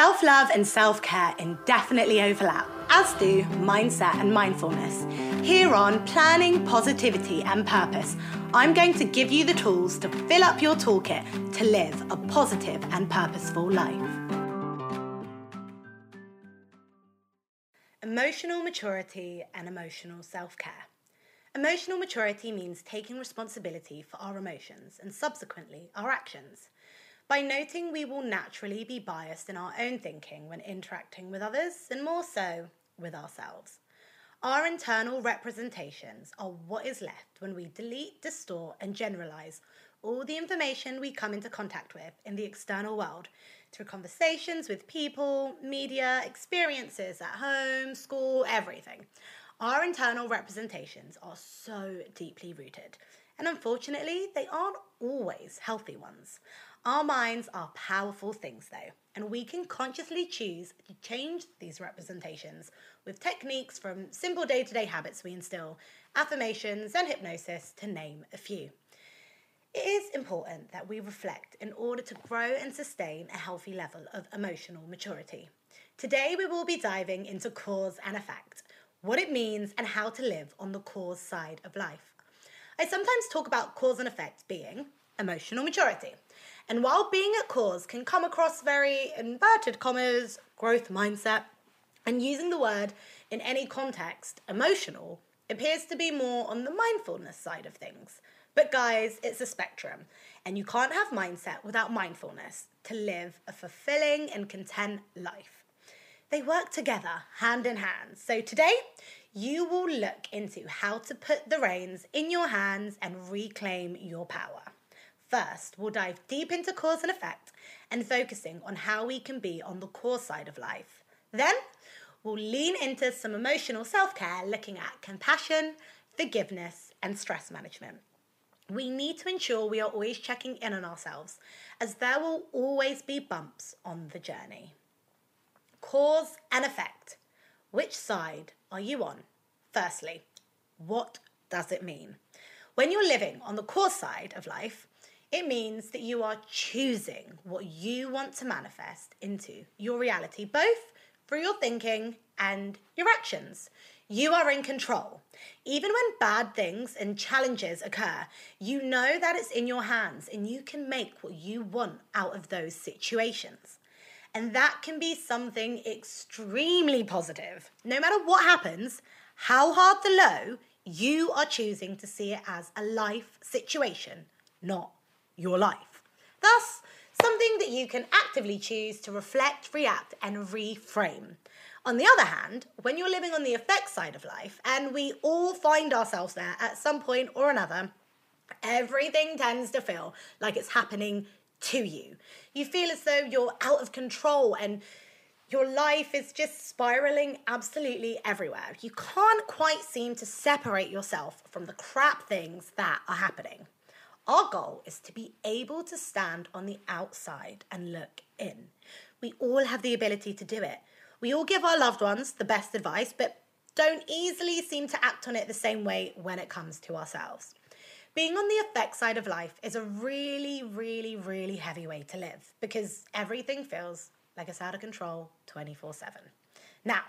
Self love and self care indefinitely overlap, as do mindset and mindfulness. Here on Planning, Positivity and Purpose, I'm going to give you the tools to fill up your toolkit to live a positive and purposeful life. Emotional maturity and emotional self care. Emotional maturity means taking responsibility for our emotions and subsequently our actions. By noting we will naturally be biased in our own thinking when interacting with others, and more so with ourselves. Our internal representations are what is left when we delete, distort, and generalize all the information we come into contact with in the external world through conversations with people, media, experiences at home, school, everything. Our internal representations are so deeply rooted, and unfortunately, they aren't always healthy ones. Our minds are powerful things, though, and we can consciously choose to change these representations with techniques from simple day to day habits we instill, affirmations, and hypnosis, to name a few. It is important that we reflect in order to grow and sustain a healthy level of emotional maturity. Today, we will be diving into cause and effect, what it means, and how to live on the cause side of life. I sometimes talk about cause and effect being emotional maturity. And while being at cause can come across very inverted commas, growth mindset, and using the word in any context, emotional, appears to be more on the mindfulness side of things. But guys, it's a spectrum, and you can't have mindset without mindfulness to live a fulfilling and content life. They work together, hand in hand. So today, you will look into how to put the reins in your hands and reclaim your power. First, we'll dive deep into cause and effect and focusing on how we can be on the cause side of life. Then, we'll lean into some emotional self care, looking at compassion, forgiveness, and stress management. We need to ensure we are always checking in on ourselves, as there will always be bumps on the journey. Cause and effect. Which side are you on? Firstly, what does it mean? When you're living on the cause side of life, it means that you are choosing what you want to manifest into your reality, both through your thinking and your actions. You are in control. Even when bad things and challenges occur, you know that it's in your hands and you can make what you want out of those situations. And that can be something extremely positive. No matter what happens, how hard the low, you are choosing to see it as a life situation, not your life. Thus, something that you can actively choose to reflect, react, and reframe. On the other hand, when you're living on the effect side of life, and we all find ourselves there at some point or another, everything tends to feel like it's happening to you. You feel as though you're out of control and your life is just spiraling absolutely everywhere. You can't quite seem to separate yourself from the crap things that are happening. Our goal is to be able to stand on the outside and look in. We all have the ability to do it. We all give our loved ones the best advice, but don't easily seem to act on it the same way when it comes to ourselves. Being on the effect side of life is a really, really, really heavy way to live because everything feels like it's out of control 24 7. Now,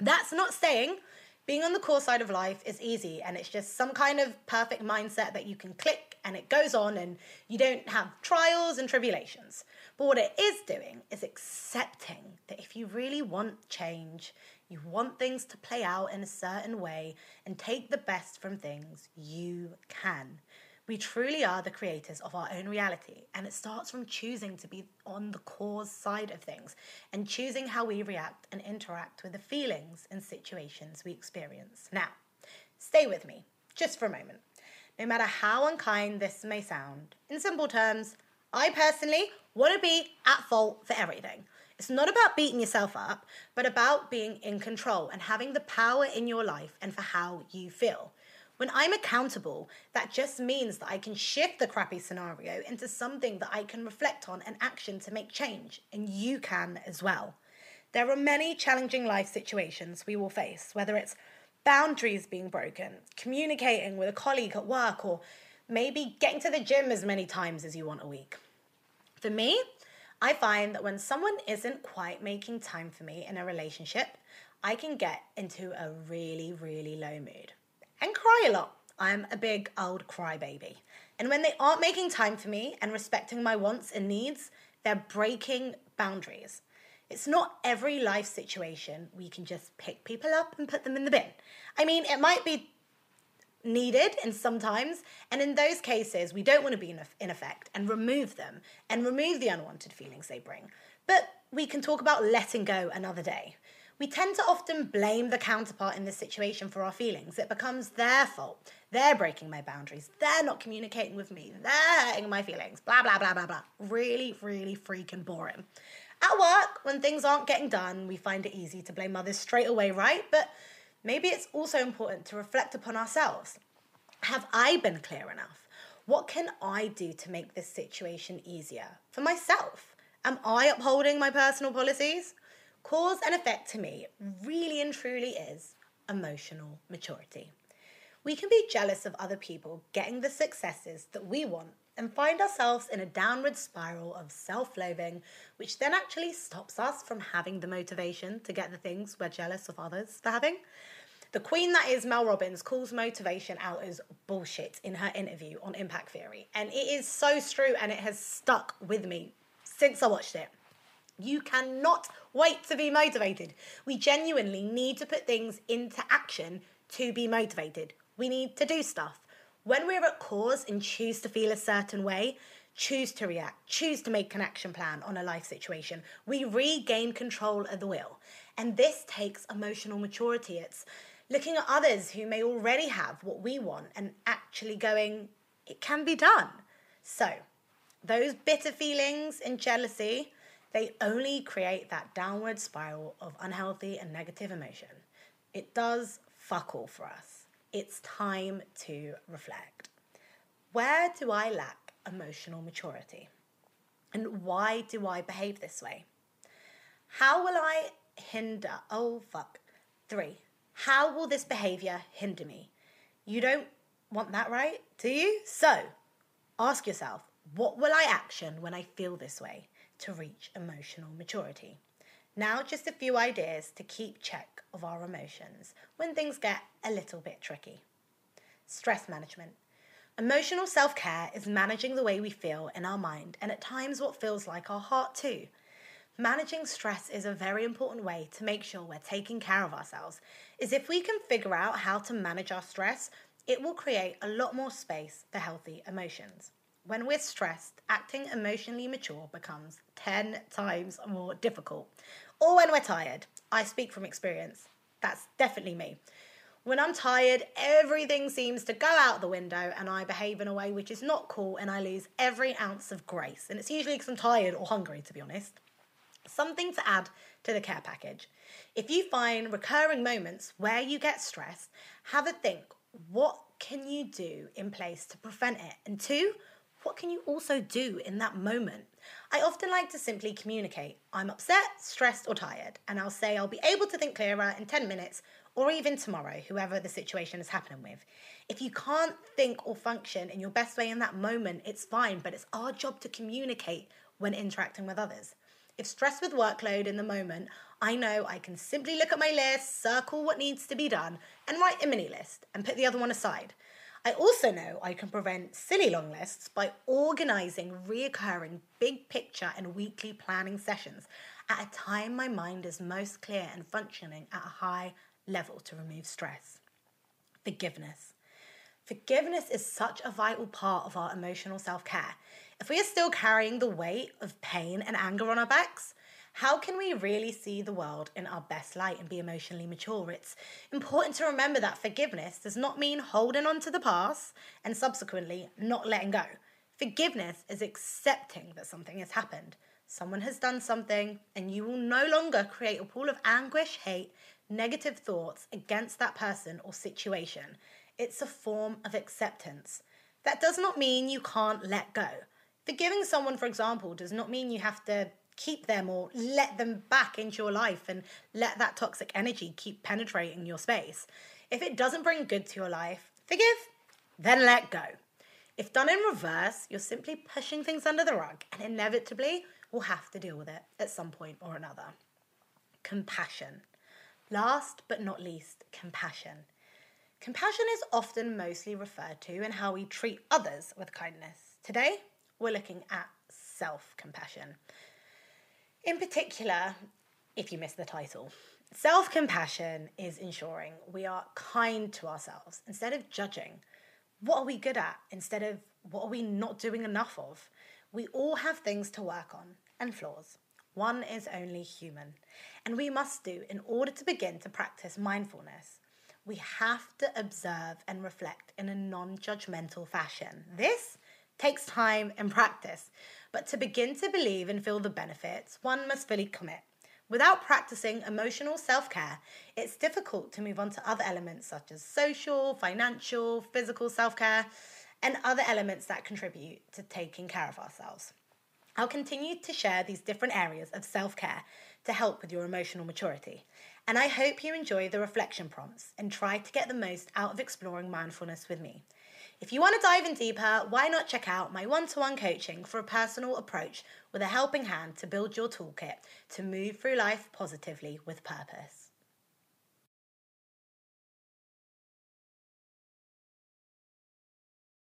that's not saying being on the cause side of life is easy and it's just some kind of perfect mindset that you can click and it goes on and you don't have trials and tribulations. But what it is doing is accepting that if you really want change, you want things to play out in a certain way and take the best from things, you can. We truly are the creators of our own reality, and it starts from choosing to be on the cause side of things and choosing how we react and interact with the feelings and situations we experience. Now, stay with me just for a moment. No matter how unkind this may sound, in simple terms, I personally want to be at fault for everything. It's not about beating yourself up, but about being in control and having the power in your life and for how you feel. When I'm accountable, that just means that I can shift the crappy scenario into something that I can reflect on and action to make change, and you can as well. There are many challenging life situations we will face, whether it's boundaries being broken, communicating with a colleague at work, or maybe getting to the gym as many times as you want a week. For me, I find that when someone isn't quite making time for me in a relationship, I can get into a really, really low mood and cry a lot. I'm a big old crybaby. And when they aren't making time for me and respecting my wants and needs, they're breaking boundaries. It's not every life situation we can just pick people up and put them in the bin. I mean, it might be needed and sometimes and in those cases we don't want to be in, in effect and remove them and remove the unwanted feelings they bring but we can talk about letting go another day we tend to often blame the counterpart in this situation for our feelings it becomes their fault they're breaking my boundaries they're not communicating with me they're hurting my feelings blah blah blah blah blah really really freaking boring at work when things aren't getting done we find it easy to blame others straight away right but maybe it's also important to reflect upon ourselves. Have I been clear enough? What can I do to make this situation easier for myself? Am I upholding my personal policies? Cause and effect to me really and truly is emotional maturity. We can be jealous of other people getting the successes that we want and find ourselves in a downward spiral of self loathing, which then actually stops us from having the motivation to get the things we're jealous of others for having. The queen that is Mel Robbins calls motivation out as bullshit in her interview on Impact Theory. And it is so true and it has stuck with me since I watched it. You cannot wait to be motivated. We genuinely need to put things into action to be motivated. We need to do stuff. When we're at cause and choose to feel a certain way, choose to react, choose to make an action plan on a life situation, we regain control of the will. And this takes emotional maturity. It's looking at others who may already have what we want and actually going, it can be done. So, those bitter feelings and jealousy, they only create that downward spiral of unhealthy and negative emotion. It does fuck all for us. It's time to reflect. Where do I lack emotional maturity? And why do I behave this way? How will I hinder? Oh, fuck. Three. How will this behavior hinder me? You don't want that, right? Do you? So ask yourself what will I action when I feel this way to reach emotional maturity? Now, just a few ideas to keep check of our emotions when things get a little bit tricky. Stress management. Emotional self care is managing the way we feel in our mind and at times what feels like our heart too. Managing stress is a very important way to make sure we're taking care of ourselves. Is if we can figure out how to manage our stress, it will create a lot more space for healthy emotions. When we're stressed, acting emotionally mature becomes 10 times more difficult. Or when we're tired. I speak from experience. That's definitely me. When I'm tired, everything seems to go out the window and I behave in a way which is not cool and I lose every ounce of grace. And it's usually because I'm tired or hungry, to be honest. Something to add to the care package. If you find recurring moments where you get stressed, have a think what can you do in place to prevent it? And two, what can you also do in that moment? I often like to simply communicate I'm upset, stressed, or tired, and I'll say I'll be able to think clearer in 10 minutes or even tomorrow, whoever the situation is happening with. If you can't think or function in your best way in that moment, it's fine, but it's our job to communicate when interacting with others. If stressed with workload in the moment, I know I can simply look at my list, circle what needs to be done, and write a mini list and put the other one aside. I also know I can prevent silly long lists by organising reoccurring big picture and weekly planning sessions at a time my mind is most clear and functioning at a high level to remove stress. Forgiveness. Forgiveness is such a vital part of our emotional self care. If we are still carrying the weight of pain and anger on our backs, how can we really see the world in our best light and be emotionally mature? It's important to remember that forgiveness does not mean holding on to the past and subsequently not letting go. Forgiveness is accepting that something has happened. Someone has done something, and you will no longer create a pool of anguish, hate, negative thoughts against that person or situation. It's a form of acceptance. That does not mean you can't let go. Forgiving someone, for example, does not mean you have to keep them or let them back into your life and let that toxic energy keep penetrating your space. If it doesn't bring good to your life, forgive, then let go. If done in reverse, you're simply pushing things under the rug and inevitably will have to deal with it at some point or another. Compassion. Last but not least, compassion. Compassion is often mostly referred to in how we treat others with kindness. Today, we're looking at self compassion. In particular, if you miss the title, self compassion is ensuring we are kind to ourselves instead of judging. What are we good at instead of what are we not doing enough of? We all have things to work on and flaws. One is only human. And we must do in order to begin to practice mindfulness. We have to observe and reflect in a non judgmental fashion. This takes time and practice, but to begin to believe and feel the benefits, one must fully commit. Without practicing emotional self care, it's difficult to move on to other elements such as social, financial, physical self care, and other elements that contribute to taking care of ourselves. I'll continue to share these different areas of self care to help with your emotional maturity. And I hope you enjoy the reflection prompts and try to get the most out of exploring mindfulness with me. If you want to dive in deeper, why not check out my one to one coaching for a personal approach with a helping hand to build your toolkit to move through life positively with purpose.